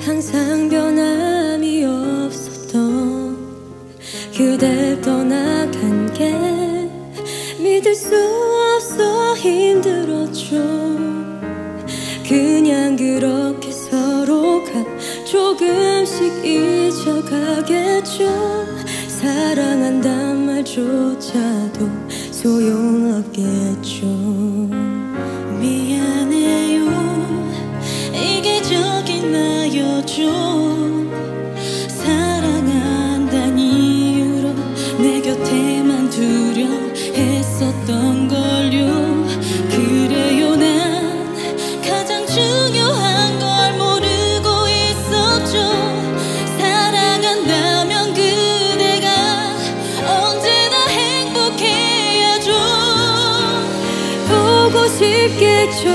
항상 변함이 없었던 그댈 떠나간 게 믿을 수 없어 힘들었죠. 그냥 그렇게 서로가 조금씩 잊어가겠죠. 사랑한단 말조차도 소용없겠죠 싶겠죠.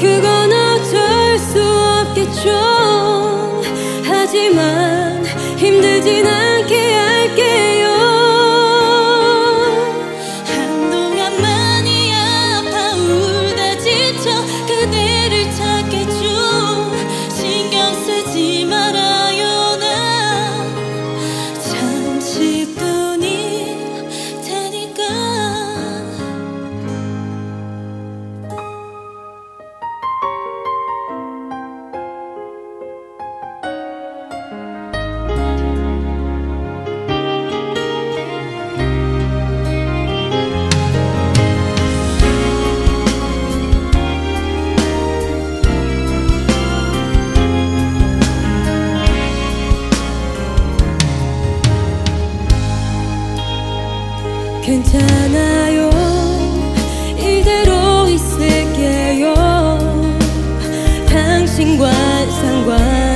그건 어쩔 수 없겠죠. 하지만 힘들진 않게 괜찮아요. 이대로 있을게요. 당신과 상관